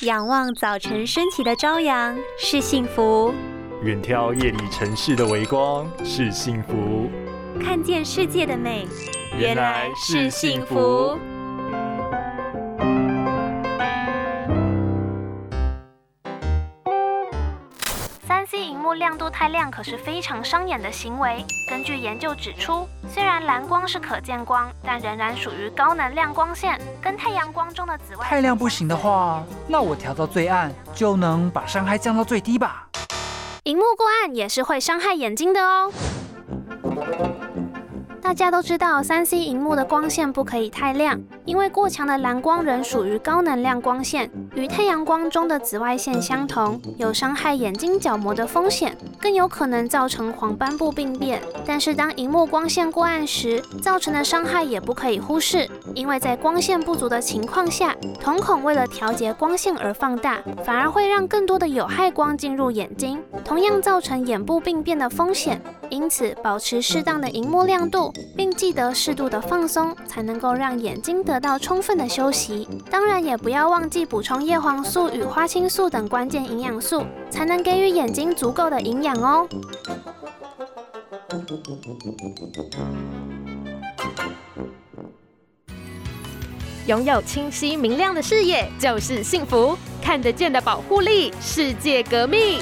仰望早晨升起的朝阳是幸福，远眺夜里城市的微光是幸福，看见世界的美原来是幸福。三 C 荧幕亮度太亮，可是非常伤眼的行为。根据研究指出，虽然蓝光是可见光，但仍然属于高能量光线，跟太阳光中的紫外太亮不行的话，那我调到最暗，就能把伤害降到最低吧。荧幕过暗也是会伤害眼睛的哦。大家都知道，三 C 荧幕的光线不可以太亮，因为过强的蓝光仍属于高能量光线，与太阳光中的紫外线相同，有伤害眼睛角膜的风险，更有可能造成黄斑部病变。但是当荧幕光线过暗时，造成的伤害也不可以忽视，因为在光线不足的情况下，瞳孔为了调节光线而放大，反而会让更多的有害光进入眼睛，同样造成眼部病变的风险。因此，保持适当的荧幕亮度。并记得适度的放松，才能够让眼睛得到充分的休息。当然，也不要忘记补充叶黄素与花青素等关键营养素，才能给予眼睛足够的营养哦。拥有清晰明亮的视野就是幸福，看得见的保护力，世界革命。